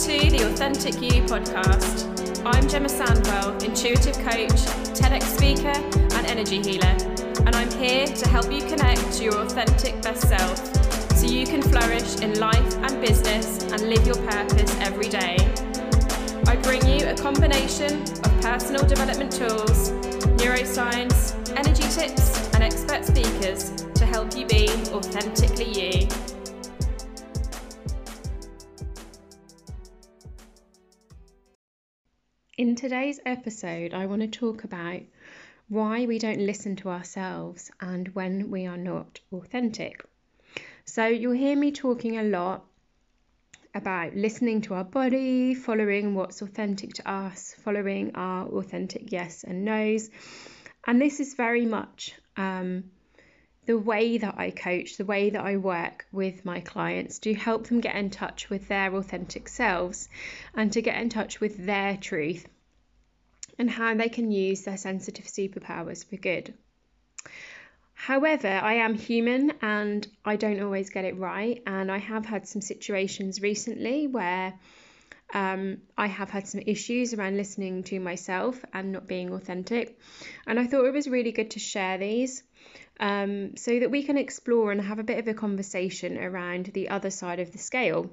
to the Authentic You podcast. I'm Gemma Sandwell, intuitive coach, TEDx speaker, and energy healer, and I'm here to help you connect to your authentic best self so you can flourish in life and business and live your purpose every day. I bring you a combination of personal development tools, neuroscience, energy tips, and expert speakers to help you be authentically you. Today's episode, I want to talk about why we don't listen to ourselves and when we are not authentic. So, you'll hear me talking a lot about listening to our body, following what's authentic to us, following our authentic yes and no's. And this is very much um, the way that I coach, the way that I work with my clients to help them get in touch with their authentic selves and to get in touch with their truth and how they can use their sensitive superpowers for good. However, I am human and I don't always get it right, and I have had some situations recently where um, I have had some issues around listening to myself and not being authentic. And I thought it was really good to share these um, so that we can explore and have a bit of a conversation around the other side of the scale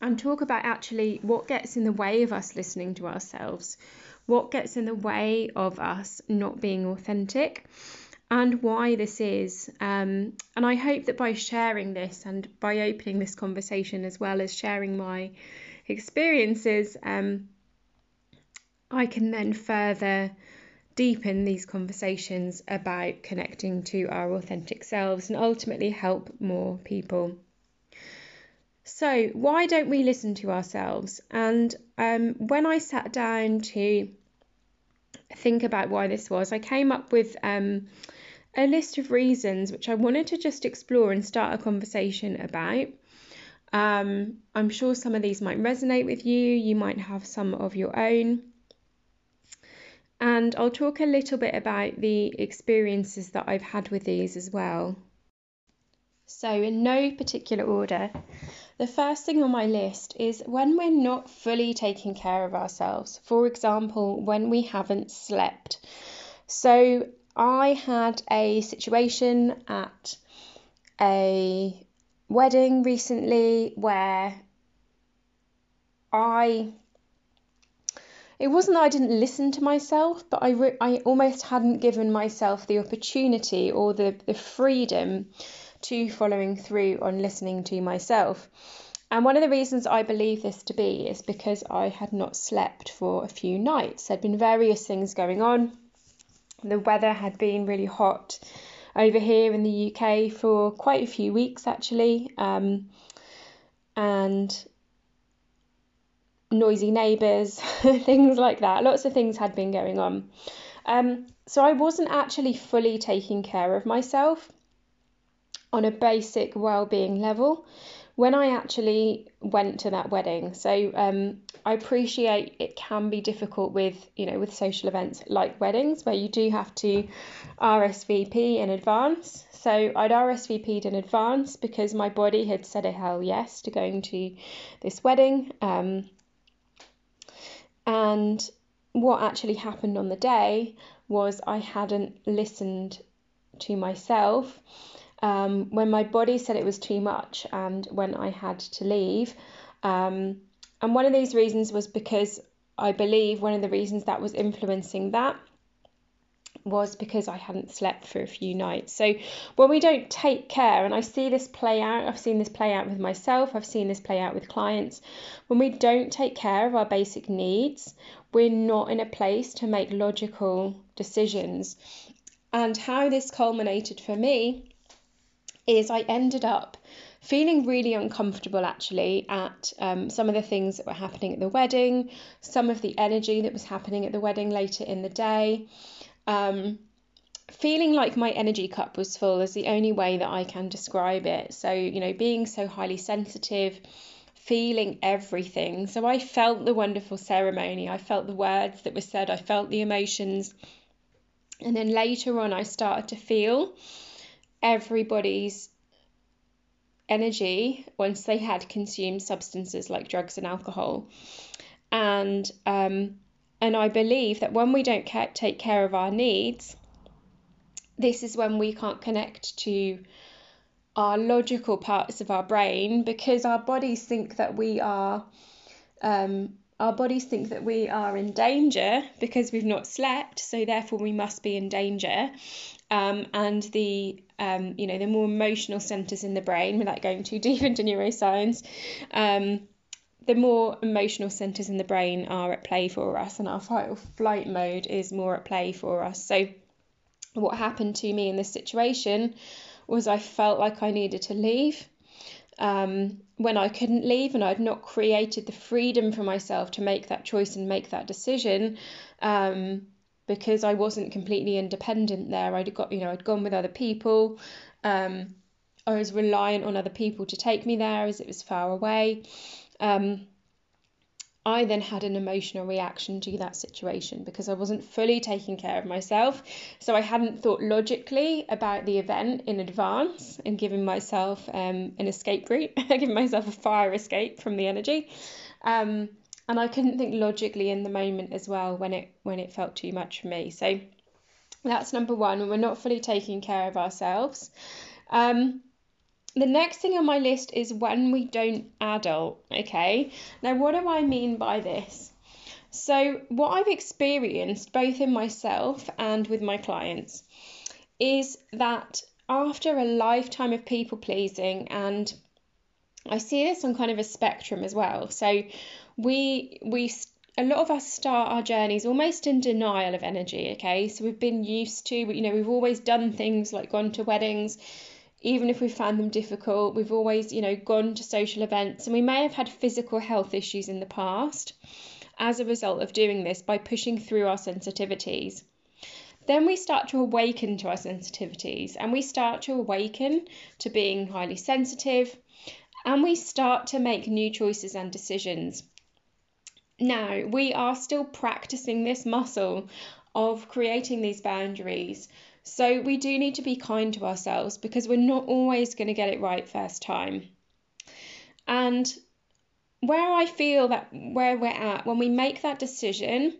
and talk about actually what gets in the way of us listening to ourselves, what gets in the way of us not being authentic, and why this is. Um, and I hope that by sharing this and by opening this conversation as well as sharing my experiences, um, I can then further deepen these conversations about connecting to our authentic selves and ultimately help more people. So, why don't we listen to ourselves? And um, when I sat down to think about why this was, I came up with um, a list of reasons which I wanted to just explore and start a conversation about. Um, I'm sure some of these might resonate with you, you might have some of your own and I'll talk a little bit about the experiences that I've had with these as well. So, in no particular order, the first thing on my list is when we're not fully taking care of ourselves. For example, when we haven't slept. So, I had a situation at a wedding recently where I it wasn't that I didn't listen to myself, but I, re- I almost hadn't given myself the opportunity or the, the freedom to following through on listening to myself. And one of the reasons I believe this to be is because I had not slept for a few nights. There'd been various things going on. The weather had been really hot over here in the UK for quite a few weeks actually. Um, and noisy neighbours, things like that. Lots of things had been going on. Um, so I wasn't actually fully taking care of myself on a basic well-being level when I actually went to that wedding. So um, I appreciate it can be difficult with you know with social events like weddings where you do have to RSVP in advance. So I'd RSVP'd in advance because my body had said a hell yes to going to this wedding. Um, and what actually happened on the day was I hadn't listened to myself. Um, when my body said it was too much and when I had to leave. Um, and one of these reasons was because I believe one of the reasons that was influencing that was because I hadn't slept for a few nights. So when we don't take care, and I see this play out, I've seen this play out with myself, I've seen this play out with clients, when we don't take care of our basic needs, we're not in a place to make logical decisions. And how this culminated for me is I ended up feeling really uncomfortable actually at um, some of the things that were happening at the wedding, some of the energy that was happening at the wedding later in the day. Um, feeling like my energy cup was full is the only way that I can describe it. So, you know, being so highly sensitive, feeling everything. So, I felt the wonderful ceremony, I felt the words that were said, I felt the emotions. And then later on, I started to feel everybody's energy once they had consumed substances like drugs and alcohol. And um, and I believe that when we don't ca- take care of our needs, this is when we can't connect to our logical parts of our brain because our bodies think that we are um, our bodies think that we are in danger because we've not slept, so therefore we must be in danger. Um, and the um, you know the more emotional centers in the brain, without going too deep into neuroscience, um, the more emotional centers in the brain are at play for us, and our fight or flight mode is more at play for us. So, what happened to me in this situation was I felt like I needed to leave um, when I couldn't leave and I'd not created the freedom for myself to make that choice and make that decision um, because I wasn't completely independent there. I'd got, you know, I'd gone with other people. Um, I was reliant on other people to take me there as it was far away. Um, I then had an emotional reaction to that situation because I wasn't fully taking care of myself. So I hadn't thought logically about the event in advance and giving myself um, an escape route, giving myself a fire escape from the energy. Um, and I couldn't think logically in the moment as well when it when it felt too much for me. So that's number one. We're not fully taking care of ourselves. Um, the next thing on my list is when we don't adult, okay? Now, what do I mean by this? So, what I've experienced both in myself and with my clients is that after a lifetime of people pleasing, and I see this on kind of a spectrum as well. So, we, we, a lot of us start our journeys almost in denial of energy, okay? So, we've been used to, you know, we've always done things like gone to weddings even if we found them difficult. We've always, you know, gone to social events and we may have had physical health issues in the past as a result of doing this by pushing through our sensitivities. Then we start to awaken to our sensitivities and we start to awaken to being highly sensitive and we start to make new choices and decisions. Now, we are still practicing this muscle of creating these boundaries so we do need to be kind to ourselves because we're not always going to get it right first time. And where I feel that where we're at, when we make that decision,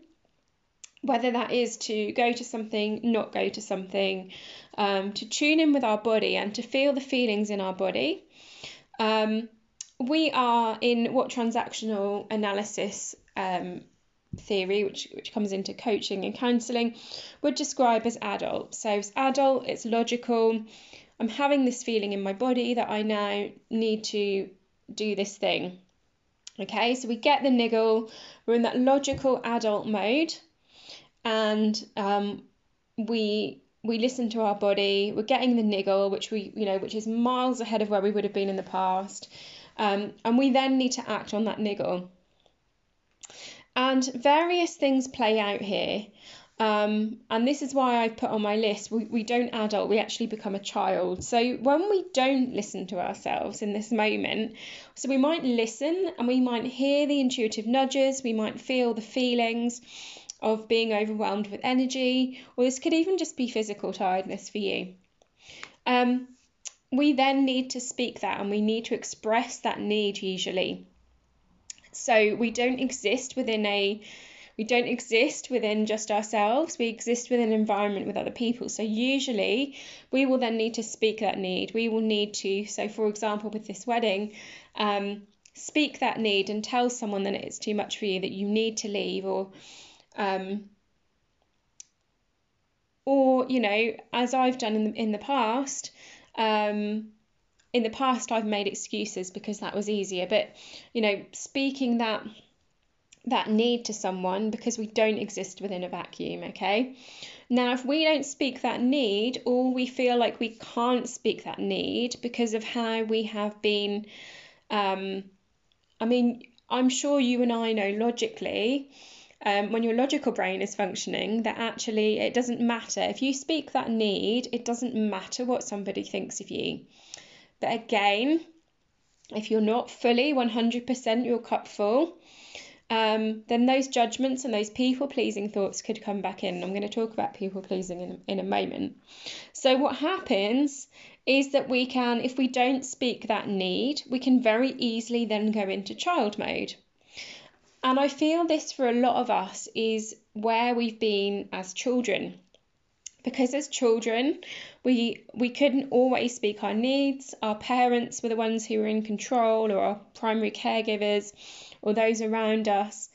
whether that is to go to something, not go to something, um, to tune in with our body and to feel the feelings in our body, um, we are in what transactional analysis um, theory, which, which comes into coaching and counselling, would describe as adult. So, as adult, it's logical. I'm having this feeling in my body that I now need to do this thing. Okay, so we get the niggle, we're in that logical adult mode, and um, we we listen to our body. We're getting the niggle, which we you know, which is miles ahead of where we would have been in the past, um, and we then need to act on that niggle. And various things play out here. Um, and this is why I've put on my list we, we don't adult, we actually become a child. So when we don't listen to ourselves in this moment, so we might listen and we might hear the intuitive nudges, we might feel the feelings of being overwhelmed with energy, or this could even just be physical tiredness for you. Um, we then need to speak that and we need to express that need usually. So we don't exist within a we don't exist within just ourselves. We exist within an environment with other people. So usually we will then need to speak that need. We will need to so for example with this wedding um, speak that need and tell someone that it's too much for you that you need to leave or um, or you know as i've done in the, in the past um, in the past I've made excuses because that was easier, but you know, speaking that that need to someone because we don't exist within a vacuum, okay? Now, if we don't speak that need or we feel like we can't speak that need because of how we have been um I mean, I'm sure you and I know logically um, when your logical brain is functioning that actually it doesn't matter. If you speak that need, it doesn't matter what somebody thinks of you. But again, if you're not fully 100% your cup full, um, then those judgments and those people pleasing thoughts could come back in. I'm going to talk about people pleasing in, in a moment. So, what happens is that we can, if we don't speak that need, we can very easily then go into child mode. And I feel this for a lot of us is where we've been as children. Because as children, we we couldn't always speak our needs. Our parents were the ones who were in control, or our primary caregivers, or those around us.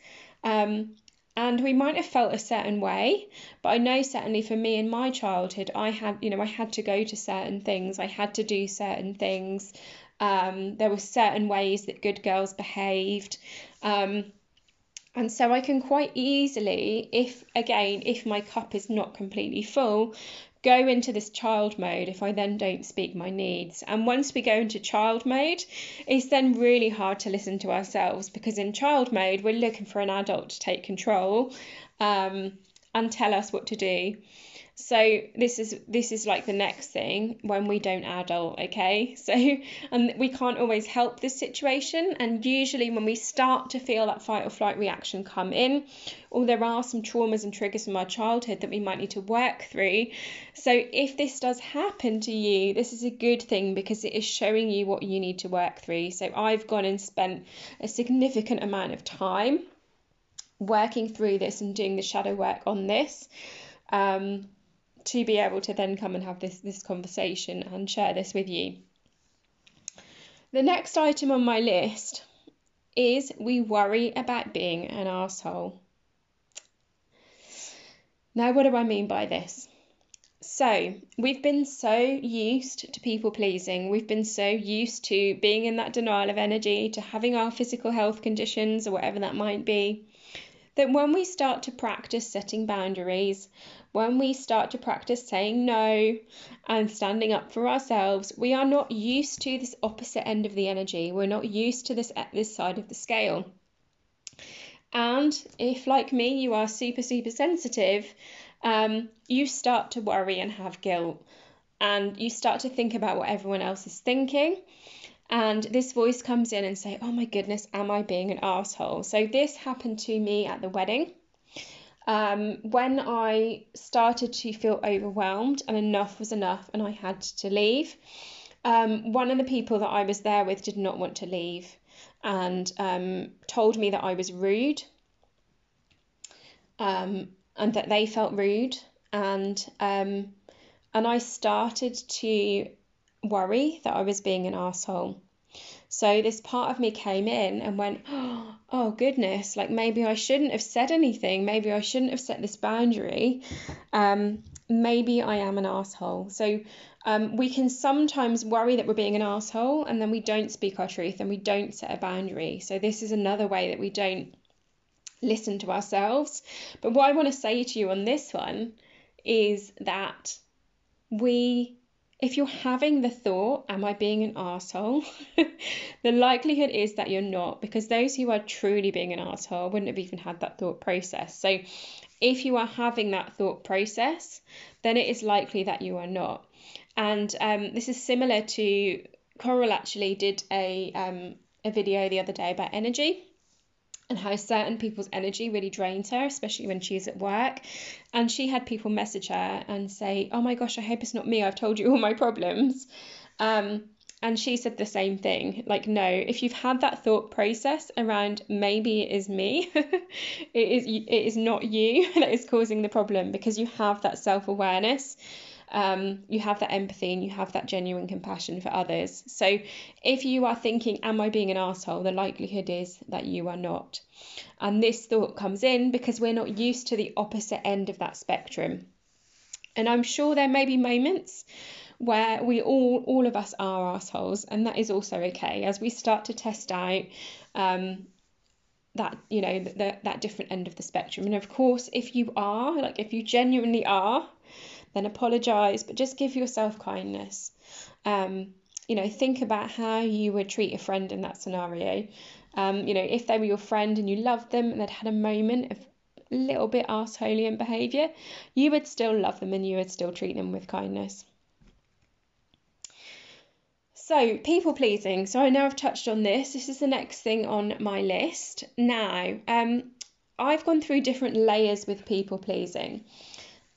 Um, and we might have felt a certain way but i know certainly for me in my childhood i had you know i had to go to certain things i had to do certain things um, there were certain ways that good girls behaved um, and so I can quite easily, if again, if my cup is not completely full, go into this child mode if I then don't speak my needs. And once we go into child mode, it's then really hard to listen to ourselves because in child mode, we're looking for an adult to take control um, and tell us what to do. So this is this is like the next thing when we don't adult, okay? So and we can't always help this situation and usually when we start to feel that fight or flight reaction come in, or there are some traumas and triggers from our childhood that we might need to work through. So if this does happen to you, this is a good thing because it is showing you what you need to work through. So I've gone and spent a significant amount of time working through this and doing the shadow work on this. Um, to be able to then come and have this, this conversation and share this with you. The next item on my list is we worry about being an asshole. Now, what do I mean by this? So, we've been so used to people pleasing, we've been so used to being in that denial of energy, to having our physical health conditions or whatever that might be, that when we start to practice setting boundaries, when we start to practice saying no and standing up for ourselves, we are not used to this opposite end of the energy. We're not used to this this side of the scale. And if, like me, you are super, super sensitive, um, you start to worry and have guilt. And you start to think about what everyone else is thinking. And this voice comes in and say, Oh my goodness, am I being an asshole? So this happened to me at the wedding. Um, when I started to feel overwhelmed and enough was enough and I had to leave, um, one of the people that I was there with did not want to leave and um, told me that I was rude um, and that they felt rude and um, and I started to worry that I was being an asshole. So this part of me came in and went, oh goodness, like maybe I shouldn't have said anything. Maybe I shouldn't have set this boundary. Um, maybe I am an asshole. So um, we can sometimes worry that we're being an asshole and then we don't speak our truth and we don't set a boundary. So this is another way that we don't listen to ourselves. But what I want to say to you on this one is that we if you're having the thought, am I being an asshole? the likelihood is that you're not, because those who are truly being an asshole wouldn't have even had that thought process. So if you are having that thought process, then it is likely that you are not. And um, this is similar to Coral actually did a um, a video the other day about energy and how certain people's energy really drains her, especially when she's at work. And she had people message her and say, Oh my gosh, I hope it's not me. I've told you all my problems. Um, and she said the same thing like, no, if you've had that thought process around maybe it is me, it, is, it is not you that is causing the problem because you have that self awareness um, you have that empathy and you have that genuine compassion for others. So if you are thinking, Am I being an asshole? the likelihood is that you are not. And this thought comes in because we're not used to the opposite end of that spectrum. And I'm sure there may be moments where we all all of us are assholes and that is also okay as we start to test out um, that you know the, that different end of the spectrum and of course if you are like if you genuinely are then apologize, but just give yourself kindness. Um, you know, think about how you would treat a friend in that scenario. Um, you know, if they were your friend and you loved them and they'd had a moment of a little bit in behaviour, you would still love them and you would still treat them with kindness. So, people pleasing. So, I know I've touched on this. This is the next thing on my list. Now, um, I've gone through different layers with people pleasing.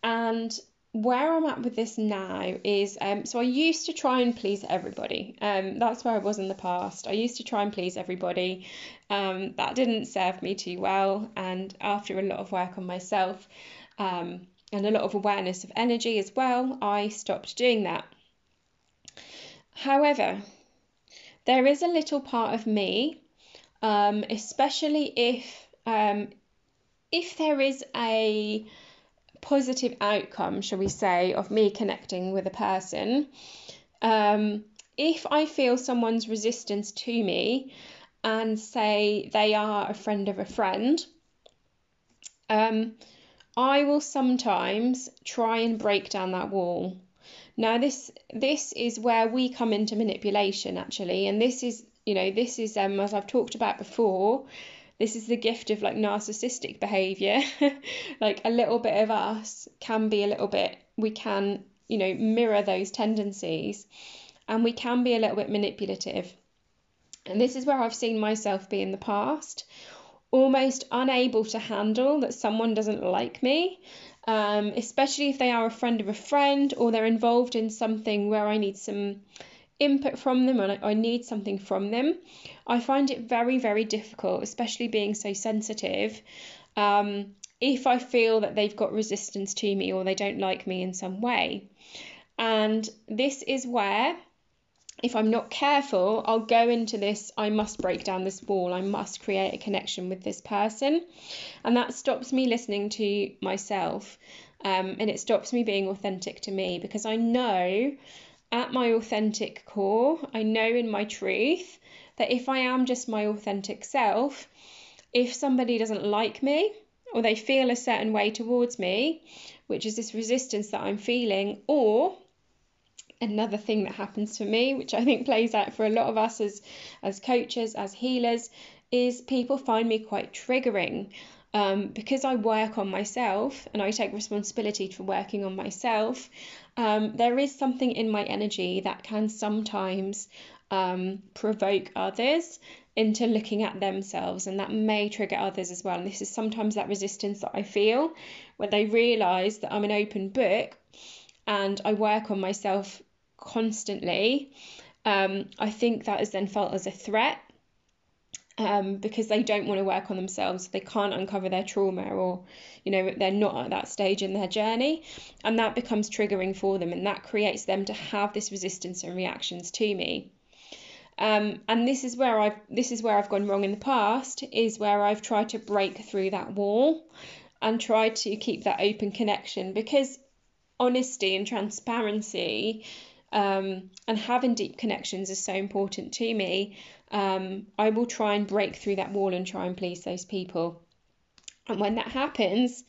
And where I'm at with this now is um, so I used to try and please everybody. Um, that's where I was in the past. I used to try and please everybody. Um, that didn't serve me too well. And after a lot of work on myself um, and a lot of awareness of energy as well, I stopped doing that. However, there is a little part of me, um, especially if um, if there is a positive outcome, shall we say, of me connecting with a person, um, if I feel someone's resistance to me and say they are a friend of a friend, um, I will sometimes try and break down that wall. Now this this is where we come into manipulation actually, and this is you know this is um as I've talked about before, this is the gift of like narcissistic behavior. Like a little bit of us can be a little bit we can you know mirror those tendencies and we can be a little bit manipulative. And this is where i've seen myself be in the past almost unable to handle that someone doesn't like me um, especially if they are a friend of a friend or they're involved in something where i need some input from them and I, need something from them, I find it very, very difficult, especially being so sensitive. Um, if I feel that they've got resistance to me or they don't like me in some way. And this is where, if I'm not careful, I'll go into this I must break down this wall, I must create a connection with this person. And that stops me listening to myself um, and it stops me being authentic to me because I know at my authentic core, I know in my truth that if I am just my authentic self, if somebody doesn't like me or they feel a certain way towards me, which is this resistance that I'm feeling, or another thing that happens for me, which I think plays out for a lot of us as as coaches, as healers, is people find me quite triggering. Um, because I work on myself and I take responsibility for working on myself, um, there is something in my energy that can sometimes um, provoke others into looking at themselves, and that may trigger others as well. And this is sometimes that resistance that I feel when they realize that I'm an open book and I work on myself constantly. Um, I think that is then felt as a threat um, because they don't want to work on themselves. They can't uncover their trauma, or you know they're not at that stage in their journey, and that becomes triggering for them, and that creates them to have this resistance and reactions to me. Um, and this is where I've this is where I've gone wrong in the past. Is where I've tried to break through that wall, and try to keep that open connection because honesty and transparency um, and having deep connections is so important to me um, I will try and break through that wall and try and please those people. And when that happens,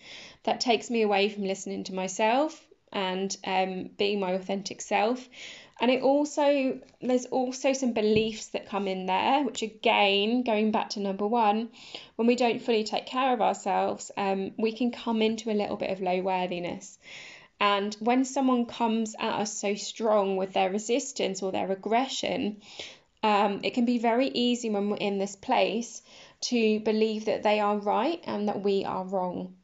that takes me away from listening to myself and um, being my authentic self. And it also, there's also some beliefs that come in there, which again, going back to number one, when we don't fully take care of ourselves, um, we can come into a little bit of low worthiness. And when someone comes at us so strong with their resistance or their aggression, um, it can be very easy when we're in this place to believe that they are right and that we are wrong.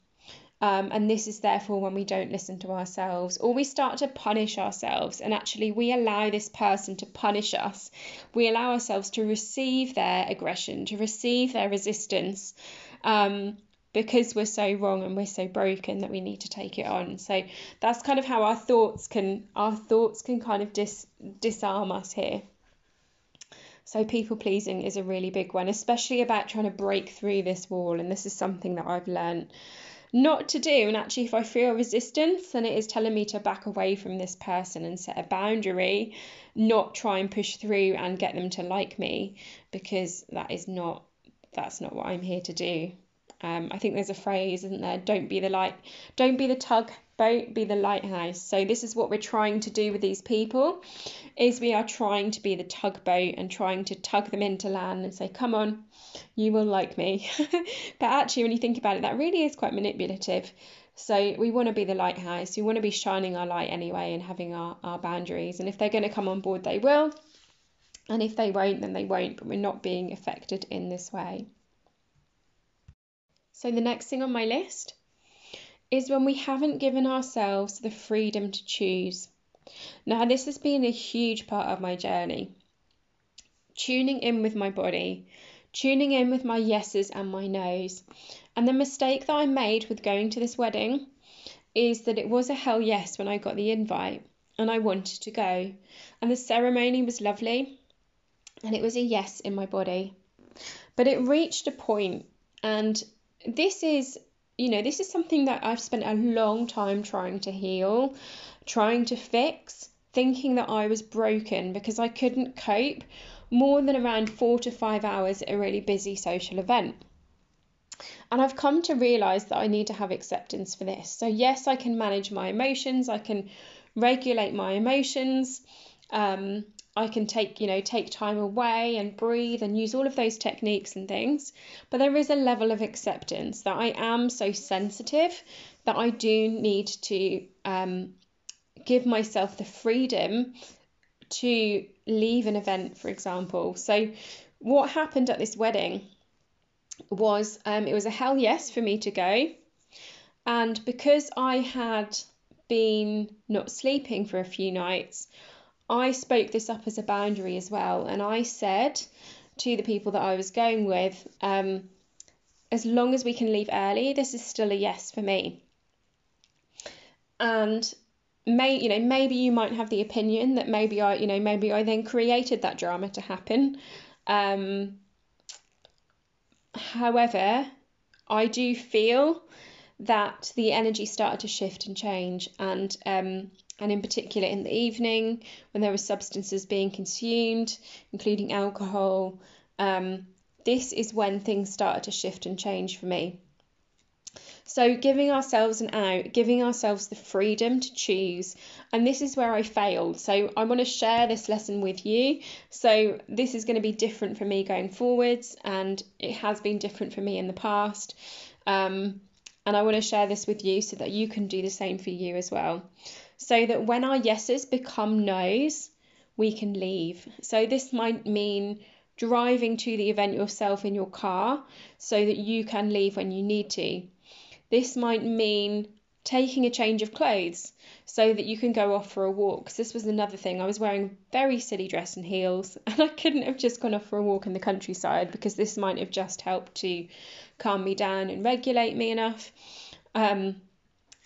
Um, and this is therefore when we don't listen to ourselves or we start to punish ourselves and actually we allow this person to punish us. We allow ourselves to receive their aggression, to receive their resistance. Um, because we're so wrong and we're so broken that we need to take it on. So that's kind of how our thoughts can our thoughts can kind of dis disarm us here. So, people pleasing is a really big one, especially about trying to break through this wall. And this is something that I've learned not to do. And actually, if I feel resistance, then it is telling me to back away from this person and set a boundary, not try and push through and get them to like me, because that is not that's not what I'm here to do. Um, I think there's a phrase, isn't there? Don't be the light, don't be the tug boat, be the lighthouse. So this is what we're trying to do with these people, is we are trying to be the tugboat and trying to tug them into land and say, come on, you will like me. but actually, when you think about it, that really is quite manipulative. So we want to be the lighthouse. We want to be shining our light anyway and having our, our boundaries. And if they're going to come on board, they will. And if they won't, then they won't, but we're not being affected in this way. So, the next thing on my list is when we haven't given ourselves the freedom to choose. Now, this has been a huge part of my journey. Tuning in with my body, tuning in with my yeses and my nos. And the mistake that I made with going to this wedding is that it was a hell yes when I got the invite and I wanted to go. And the ceremony was lovely and it was a yes in my body. But it reached a point, and this is, you know, this is something that I've spent a long time trying to heal, trying to fix, thinking that I was broken because I couldn't cope more than around four to five hours at a really busy social event. And I've come to realize that I need to have acceptance for this. So, yes, I can manage my emotions, I can regulate my emotions. Um, I can take, you know, take time away and breathe and use all of those techniques and things. But there is a level of acceptance that I am so sensitive that I do need to um, give myself the freedom to leave an event, for example. So, what happened at this wedding was um, it was a hell yes for me to go. And because I had been not sleeping for a few nights, I spoke this up as a boundary as well, and I said to the people that I was going with, um, as long as we can leave early, this is still a yes for me. And may you know maybe you might have the opinion that maybe I you know maybe I then created that drama to happen. Um, however, I do feel that the energy started to shift and change, and um, and in particular in the evening when there were substances being consumed, including alcohol. Um, this is when things started to shift and change for me. So, giving ourselves an out, giving ourselves the freedom to choose. And this is where I failed. So, I want to share this lesson with you. So, this is going to be different for me going forwards, and it has been different for me in the past. Um, and I want to share this with you so that you can do the same for you as well so that when our yeses become nos, we can leave. So this might mean driving to the event yourself in your car so that you can leave when you need to. This might mean taking a change of clothes so that you can go off for a walk. Because this was another thing. I was wearing very silly dress and heels, and I couldn't have just gone off for a walk in the countryside because this might have just helped to calm me down and regulate me enough. Um,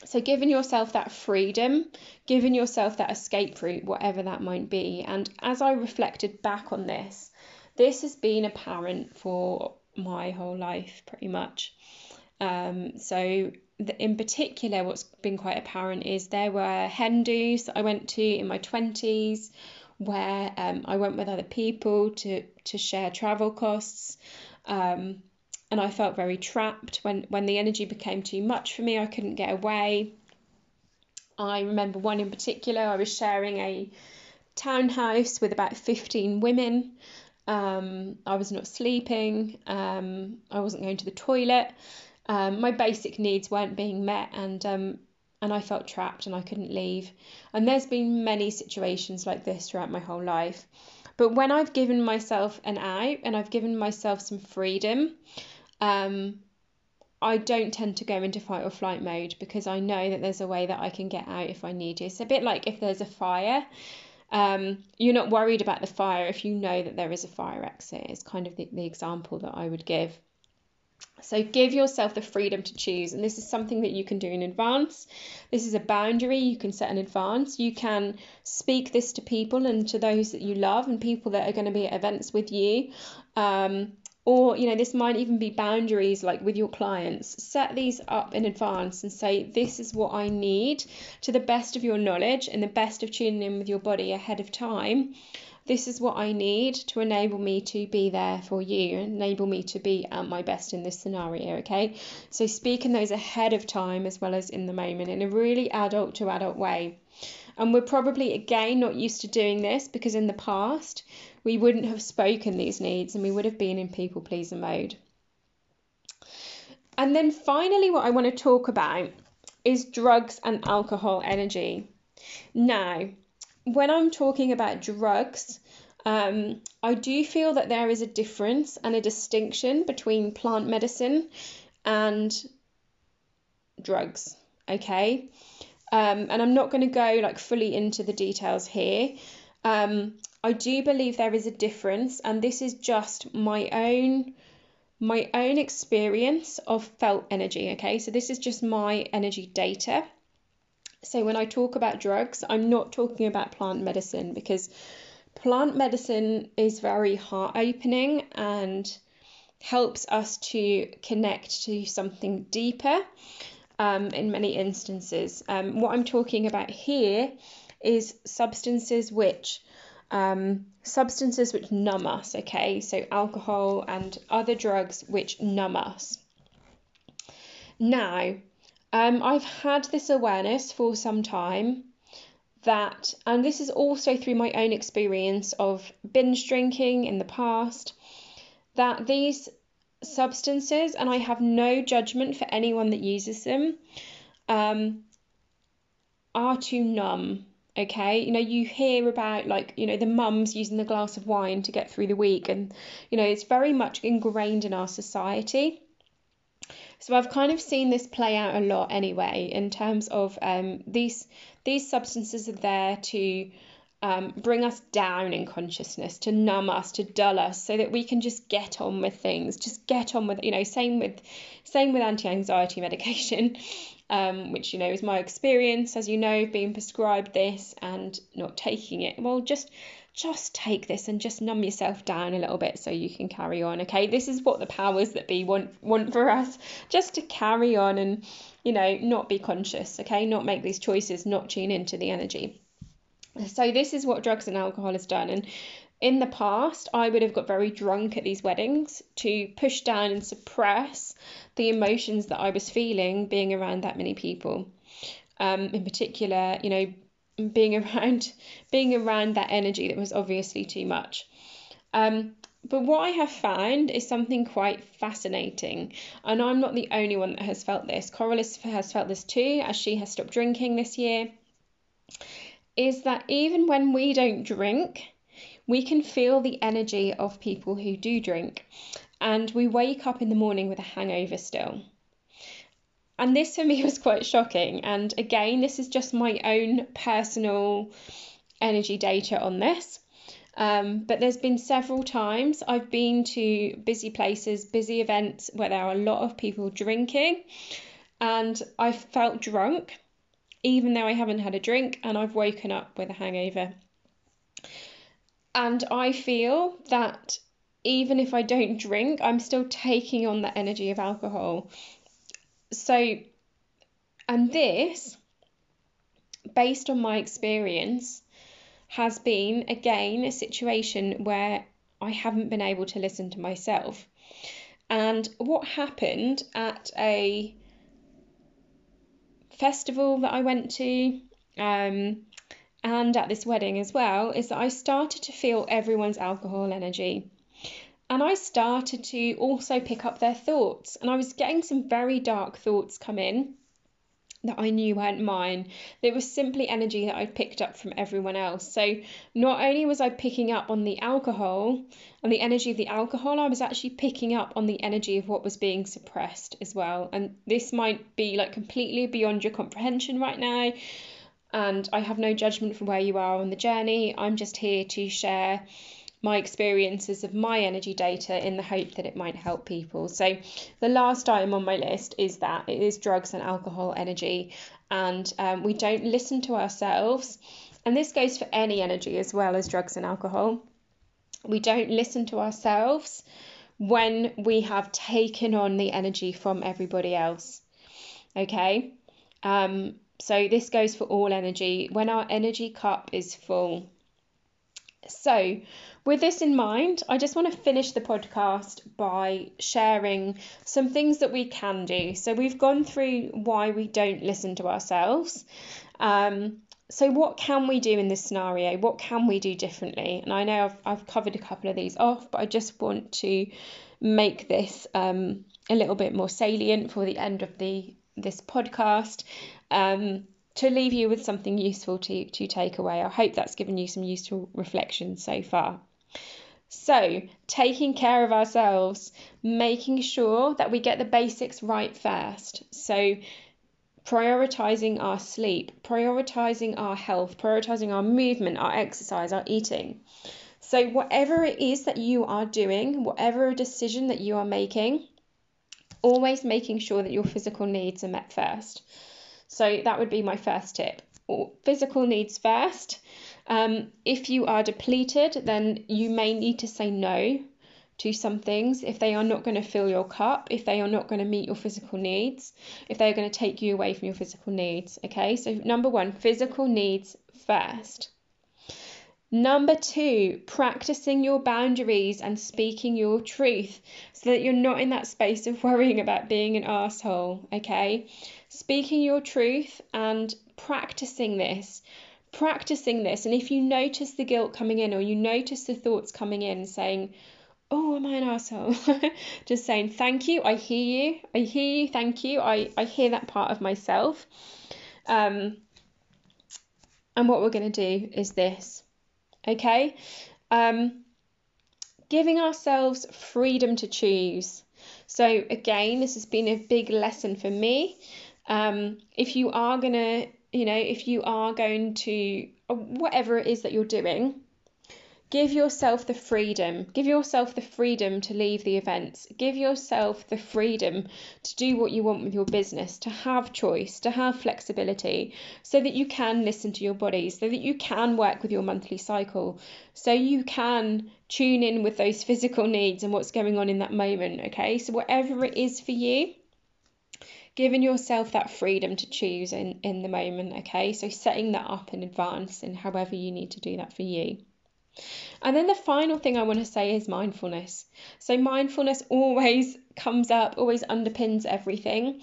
so, giving yourself that freedom, giving yourself that escape route, whatever that might be. And as I reflected back on this, this has been apparent for my whole life pretty much. Um, so, in particular, what's been quite apparent is there were hen dos I went to in my 20s where um, I went with other people to, to share travel costs. Um, and I felt very trapped when when the energy became too much for me. I couldn't get away. I remember one in particular. I was sharing a townhouse with about 15 women. Um, I was not sleeping. Um, I wasn't going to the toilet. Um, my basic needs weren't being met, and um, and I felt trapped and I couldn't leave. And there's been many situations like this throughout my whole life. But when I've given myself an out and I've given myself some freedom, um, I don't tend to go into fight or flight mode because I know that there's a way that I can get out if I need to. It's a bit like if there's a fire, um, you're not worried about the fire if you know that there is a fire exit. It's kind of the, the example that I would give. So give yourself the freedom to choose, and this is something that you can do in advance. This is a boundary you can set in advance. You can speak this to people and to those that you love and people that are going to be at events with you. Um, or you know this might even be boundaries like with your clients set these up in advance and say this is what i need to the best of your knowledge and the best of tuning in with your body ahead of time this is what i need to enable me to be there for you enable me to be at my best in this scenario okay so speaking those ahead of time as well as in the moment in a really adult to adult way and we're probably again not used to doing this because in the past we wouldn't have spoken these needs and we would have been in people pleaser mode. And then finally, what I want to talk about is drugs and alcohol energy. Now, when I'm talking about drugs, Um, I do feel that there is a difference and a distinction between plant medicine and drugs. Okay. Um, and I'm not going to go like fully into the details here. Um, I do believe there is a difference, and this is just my own my own experience of felt energy. Okay, so this is just my energy data. So when I talk about drugs, I'm not talking about plant medicine because plant medicine is very heart opening and helps us to connect to something deeper um, in many instances. Um, what I'm talking about here is substances which um, substances which numb us, okay? So alcohol and other drugs which numb us. Now, um, I've had this awareness for some time that, and this is also through my own experience of binge drinking in the past, that these substances, and I have no judgment for anyone that uses them, um, are too numb. Okay, you know, you hear about like, you know, the mums using the glass of wine to get through the week, and you know, it's very much ingrained in our society. So I've kind of seen this play out a lot anyway, in terms of um, these these substances are there to um, bring us down in consciousness, to numb us, to dull us, so that we can just get on with things. Just get on with, you know, same with, same with anti-anxiety medication, um, which you know is my experience, as you know, being prescribed this and not taking it. Well, just, just take this and just numb yourself down a little bit so you can carry on. Okay, this is what the powers that be want want for us, just to carry on and, you know, not be conscious. Okay, not make these choices, not tune into the energy. So this is what drugs and alcohol has done. And in the past, I would have got very drunk at these weddings to push down and suppress the emotions that I was feeling being around that many people. Um, in particular, you know, being around being around that energy that was obviously too much. Um, but what I have found is something quite fascinating, and I'm not the only one that has felt this. Coral has felt this too, as she has stopped drinking this year is that even when we don't drink, we can feel the energy of people who do drink. And we wake up in the morning with a hangover still. And this for me was quite shocking. And again, this is just my own personal energy data on this. Um, but there's been several times I've been to busy places, busy events where there are a lot of people drinking, and I felt drunk even though I haven't had a drink and I've woken up with a hangover. And I feel that even if I don't drink, I'm still taking on the energy of alcohol. So, and this, based on my experience, has been again a situation where I haven't been able to listen to myself. And what happened at a festival that I went to um, and at this wedding as well is that I started to feel everyone's alcohol energy. And I started to also pick up their thoughts. And I was getting some very dark thoughts come in that I knew weren't mine. It was simply energy that I'd picked up from everyone else. So not only was I picking up on the alcohol and the energy of the alcohol, I was actually picking up on the energy of what was being suppressed as well. And this might be like completely beyond your comprehension right now. And I have no judgment for where you are on the journey. I'm just here to share my experiences of my energy data in the hope that it might help people. So, the last item on my list is that it is drugs and alcohol energy, and um, we don't listen to ourselves. And this goes for any energy as well as drugs and alcohol. We don't listen to ourselves when we have taken on the energy from everybody else. Okay? Um, so, this goes for all energy. When our energy cup is full, so, with this in mind, I just want to finish the podcast by sharing some things that we can do. So, we've gone through why we don't listen to ourselves. Um, so, what can we do in this scenario? What can we do differently? And I know I've, I've covered a couple of these off, but I just want to make this um, a little bit more salient for the end of the this podcast. Um, to leave you with something useful to, to take away. I hope that's given you some useful reflection so far. So, taking care of ourselves, making sure that we get the basics right first. So, prioritizing our sleep, prioritizing our health, prioritizing our movement, our exercise, our eating. So, whatever it is that you are doing, whatever decision that you are making, always making sure that your physical needs are met first. So, that would be my first tip. Physical needs first. Um, if you are depleted, then you may need to say no to some things if they are not going to fill your cup, if they are not going to meet your physical needs, if they are going to take you away from your physical needs. Okay, so number one, physical needs first. Number two, practicing your boundaries and speaking your truth so that you're not in that space of worrying about being an asshole. Okay, speaking your truth and practicing this practicing this, and if you notice the guilt coming in or you notice the thoughts coming in saying, Oh, am I an asshole? Just saying, Thank you, I hear you, I hear you, thank you, I, I hear that part of myself. Um, and what we're going to do is this, okay? Um, giving ourselves freedom to choose. So, again, this has been a big lesson for me. Um, if you are going to you know, if you are going to, uh, whatever it is that you're doing, give yourself the freedom. Give yourself the freedom to leave the events. Give yourself the freedom to do what you want with your business, to have choice, to have flexibility, so that you can listen to your body, so that you can work with your monthly cycle, so you can tune in with those physical needs and what's going on in that moment. Okay, so whatever it is for you giving yourself that freedom to choose in, in the moment, okay? So setting that up in advance and however you need to do that for you. And then the final thing I want to say is mindfulness. So mindfulness always comes up, always underpins everything.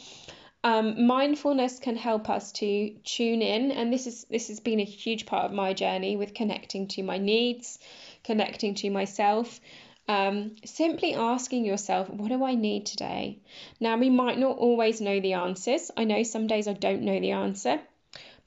Um, mindfulness can help us to tune in, and this is this has been a huge part of my journey with connecting to my needs, connecting to myself, um, simply asking yourself, what do I need today? Now, we might not always know the answers. I know some days I don't know the answer,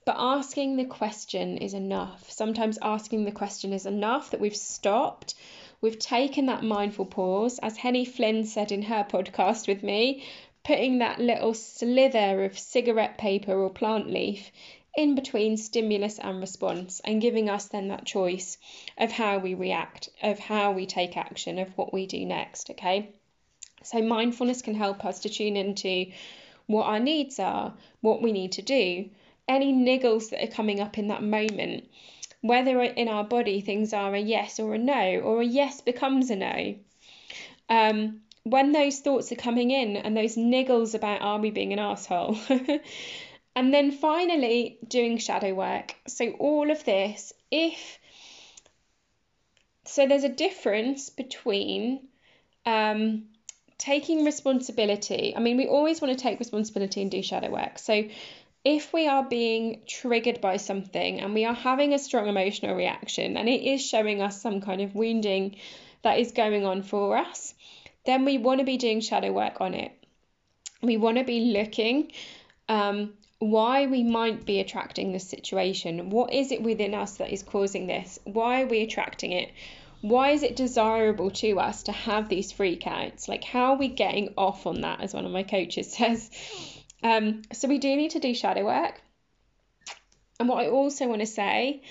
but asking the question is enough. Sometimes asking the question is enough that we've stopped, we've taken that mindful pause, as Henny Flynn said in her podcast with me, putting that little slither of cigarette paper or plant leaf in between stimulus and response and giving us then that choice of how we react, of how we take action, of what we do next. Okay. So mindfulness can help us to tune into what our needs are, what we need to do, any niggles that are coming up in that moment, whether in our body things are a yes or a no, or a yes becomes a no. Um, when those thoughts are coming in and those niggles about are we being an asshole, And then finally, doing shadow work. So, all of this, if so, there's a difference between um, taking responsibility. I mean, we always want to take responsibility and do shadow work. So, if we are being triggered by something and we are having a strong emotional reaction and it is showing us some kind of wounding that is going on for us, then we want to be doing shadow work on it. We want to be looking um, why we might be attracting this situation. What is it within us that is causing this? Why are we attracting it? Why is it desirable to us to have these freakouts? Like, how are we getting off on that, as one of my coaches says? Um, so, we do need to do shadow work. And what I also want to say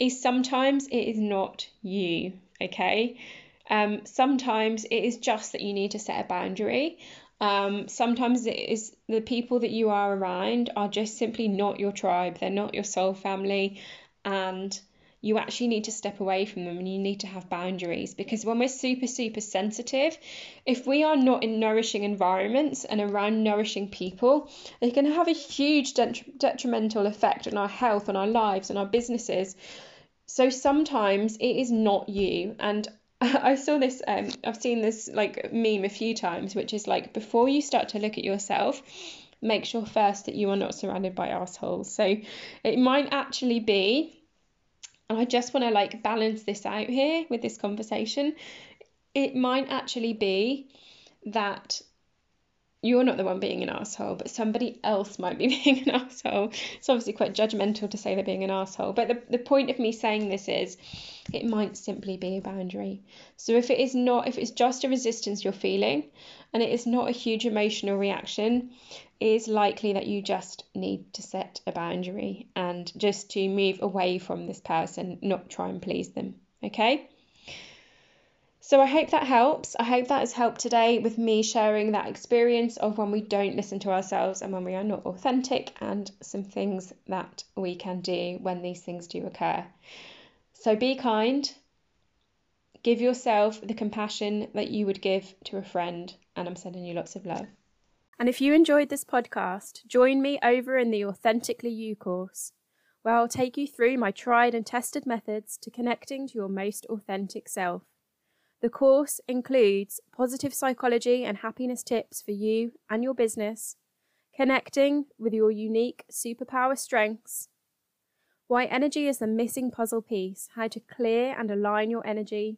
is sometimes it is not you, okay? Um, sometimes it is just that you need to set a boundary. Um, sometimes it is the people that you are around are just simply not your tribe, they're not your soul family, and you actually need to step away from them and you need to have boundaries because when we're super, super sensitive, if we are not in nourishing environments and around nourishing people, it can have a huge detrimental effect on our health, on our lives, on our businesses. So sometimes it is not you. And I saw this, um, I've seen this like meme a few times, which is like before you start to look at yourself, make sure first that you are not surrounded by assholes. So it might actually be, and I just want to like balance this out here with this conversation, it might actually be that you're not the one being an asshole, but somebody else might be being an asshole. It's obviously quite judgmental to say they're being an asshole, but the, the point of me saying this is it might simply be a boundary. So if it is not, if it's just a resistance you're feeling and it is not a huge emotional reaction, it is likely that you just need to set a boundary and just to move away from this person, not try and please them. Okay? So I hope that helps. I hope that has helped today with me sharing that experience of when we don't listen to ourselves and when we are not authentic and some things that we can do when these things do occur. So be kind. Give yourself the compassion that you would give to a friend, and I'm sending you lots of love. And if you enjoyed this podcast, join me over in the Authentically You course, where I'll take you through my tried and tested methods to connecting to your most authentic self. The course includes positive psychology and happiness tips for you and your business, connecting with your unique superpower strengths, why energy is the missing puzzle piece, how to clear and align your energy,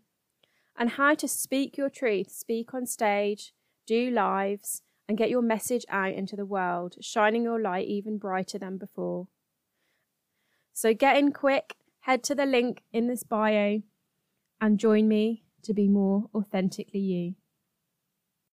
and how to speak your truth, speak on stage, do lives, and get your message out into the world, shining your light even brighter than before. So get in quick, head to the link in this bio, and join me to be more authentically you.